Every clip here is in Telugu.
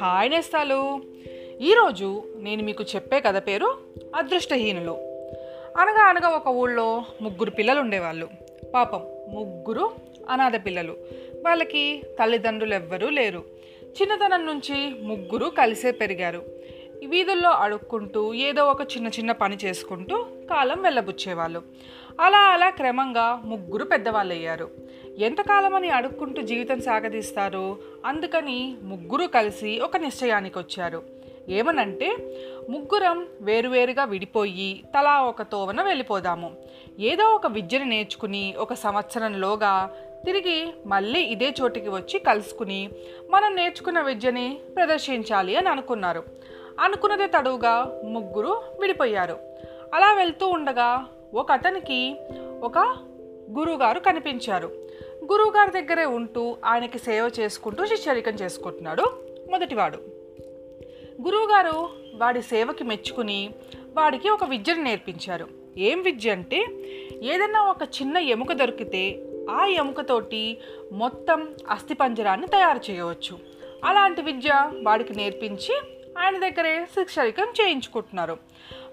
హాయ్ నేస్తాలు. ఈరోజు నేను మీకు చెప్పే కథ పేరు అదృష్టహీనులు. అనగా అనగా ఒక ఊళ్ళో ముగ్గురు పిల్లలు ఉండేవాళ్ళు. పాపం ముగ్గురు అనాథ పిల్లలు. వాళ్ళకి తల్లిదండ్రులు ఎవ్వరూ లేరు. చిన్నతనం నుంచి ముగ్గురు కలిసే పెరిగారు. వీధుల్లో అడుక్కుంటూ ఏదో ఒక చిన్న చిన్న పని చేసుకుంటూ కాలం వెళ్ళబుచ్చేవాళ్ళు. అలా అలా క్రమంగా ముగ్గురు పెద్దవాళ్ళు అయ్యారు ఎంతకాలం అని అడుక్కుంటూ జీవితం సాగదీస్తారు? అందుకని ముగ్గురు కలిసి ఒక నిశ్చయానికి వచ్చారు ఏమనంటే ముగ్గురం వేరువేరుగా విడిపోయి తలా ఒక తోవన వెళ్ళిపోదాము. ఏదో ఒక విద్యను నేర్చుకుని ఒక సంవత్సరంలోగా తిరిగి మళ్ళీ ఇదే చోటికి వచ్చి కలుసుకుని మనం నేర్చుకున్న విద్యని ప్రదర్శించాలి అని అనుకున్నారు. అనుకున్నదే తడువుగా ముగ్గురు విడిపోయారు. అలా వెళ్తూ ఉండగా ఒక అతనికి ఒక గురువుగారు కనిపించారు. గురువుగారి దగ్గరే ఉంటూ ఆయనకి సేవ చేసుకుంటూ శిష్యరికం చేసుకుంటున్నాడు మొదటివాడు. గురువుగారు వాడి సేవకి మెచ్చుకుని వాడికి ఒక విద్యను నేర్పించారు. ఏం విద్య అంటే ఏదైనా ఒక చిన్న ఎముక దొరికితే ఆ ఎముకతోటి మొత్తం అస్థిపంజరాన్ని తయారు చేయవచ్చు. అలాంటి విద్య వాడికి నేర్పించి ఆయన దగ్గరే శిక్షరికం చేయించుకుంటున్నారు.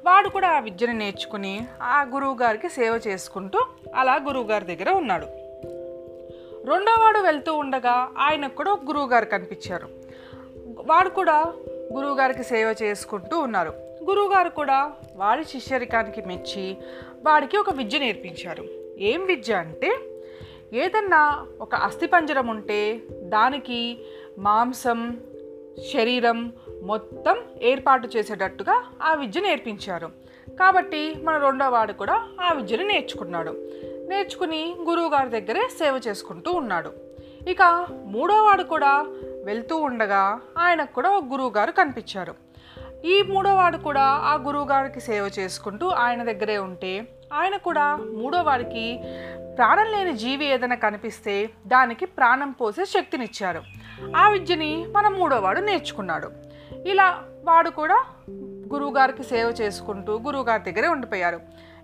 వాడు కూడా ఆ విద్యను నేర్చుకుని ఆ గురువు గారికి సేవ చేసుకుంటూ అలా గురువుగారి దగ్గర ఉన్నాడు. రెండోవాడు వెళ్తూ ఉండగా ఆయనకు కూడా ఒక గురువుగారు కనిపించారు. వాడు కూడా గురువుగారికి సేవ చేసుకుంటూ ఉన్నారు. గురువుగారు కూడా వాడి శిష్యరికానికి మెచ్చి వాడికి ఒక విద్య నేర్పించారు. ఏం విద్య అంటే ఏదన్నా ఒక అస్థిపంజరం ఉంటే దానికి మాంసం శరీరం మొత్తం ఏర్పాటు చేసేటట్టుగా ఆ విద్య నేర్పించారు. కాబట్టి మన రెండో వాడు కూడా ఆ విద్యను నేర్చుకున్నాడు. నేర్చుకుని గురువుగారి దగ్గరే సేవ చేసుకుంటూ ఉన్నాడు. ఇక మూడోవాడు కూడా వెళ్తూ ఉండగా ఆయనకు కూడా ఒక గురువుగారు కనిపించారు. ఈ మూడోవాడు కూడా ఆ గురువుగారికి సేవ చేసుకుంటూ ఆయన దగ్గరే ఉంటే ఆయన కూడా మూడోవాడికి ప్రాణం లేని జీవి ఏదైనా కనిపిస్తే దానికి ప్రాణం పోసే శక్తినిచ్చారు. ఆ విద్యని మన మూడోవాడు నేర్చుకున్నాడు. ఇలా వాడు కూడా గురువుగారికి సేవ చేసుకుంటూ గురువుగారి దగ్గరే ఉండిపోయారు.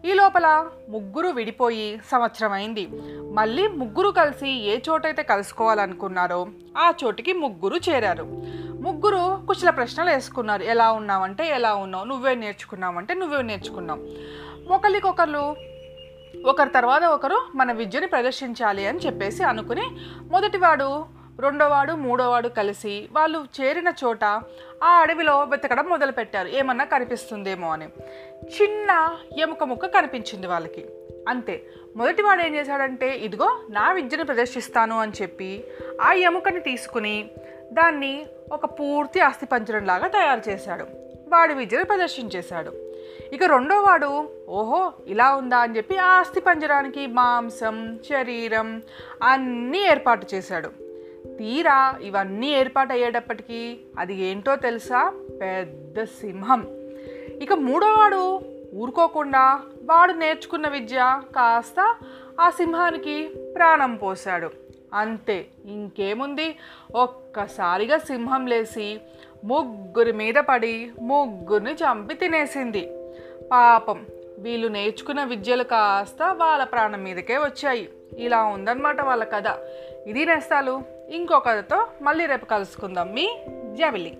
ఈ లోపల ముగ్గురు విడిపోయి సంవత్సరం అయింది. మళ్ళీ ముగ్గురు కలిసి ఏ చోటైతే కలుసుకోవాలనుకున్నారో ఆ చోటికి ముగ్గురు చేరారు. ముగ్గురు కుశల ప్రశ్నలు వేసుకున్నారు. ఎలా ఉన్నావంటే ఎలా ఉన్నావు? నువ్వే నేర్చుకున్నావంటే నువ్వే నేర్చుకున్నావు. ఒకరికొకరు ఒకరి తర్వాత ఒకరు మన విద్యని ప్రదర్శించాలి అని చెప్పేసి అనుకుని మొదటివాడు రెండోవాడు మూడోవాడు కలిసి వాళ్ళు చేరిన చోట ఆ అడవిలో వెతకడం మొదలుపెట్టారు. ఏమన్నా కనిపిస్తుందేమో అని. చిన్న ఎముక ముక్క కనిపించింది వాళ్ళకి. అంతే. మొదటివాడు ఏం చేశాడంటే ఇదిగో నా విద్యను ప్రదర్శిస్తాను అని చెప్పి ఆ ఎముకని తీసుకుని దాన్ని ఒక పూర్తి అస్థిపంజరం లాగా తయారు చేశాడు. వాడి విద్యను ప్రదర్శించేశాడు ఇక రెండోవాడు ఓహో ఇలా ఉందా అని చెప్పి ఆ అస్థిపంజరానికి మాంసం శరీరం అన్నీ ఏర్పాటు చేశాడు. తీరా ఇవన్నీ ఏర్పాటు అయ్యేటప్పటికీ అది ఏంటో తెలుసా? పెద్ద సింహం. ఇక మూడోవాడు ఊరుకోకుండా వాడు నేర్చుకున్న విద్య కాస్త ఆ సింహానికి ప్రాణం పోశాడు. అంతే ఇంకేముంది? ఒక్కసారిగా సింహం లేచి ముగ్గురి మీద పడి ముగ్గురిని చంపి తినేసింది. పాపం వీళ్ళు నేర్చుకున్న విద్యలు కాస్త వాళ్ళ ప్రాణం మీదకే వచ్చాయి. ఇలా ఉందన్నమాట వాళ్ళ కథ. ఇది నేస్తాలు. ఇంకో కథతో మళ్ళీ రేపు కలుసుకుందాం. మీ జవిలింగ్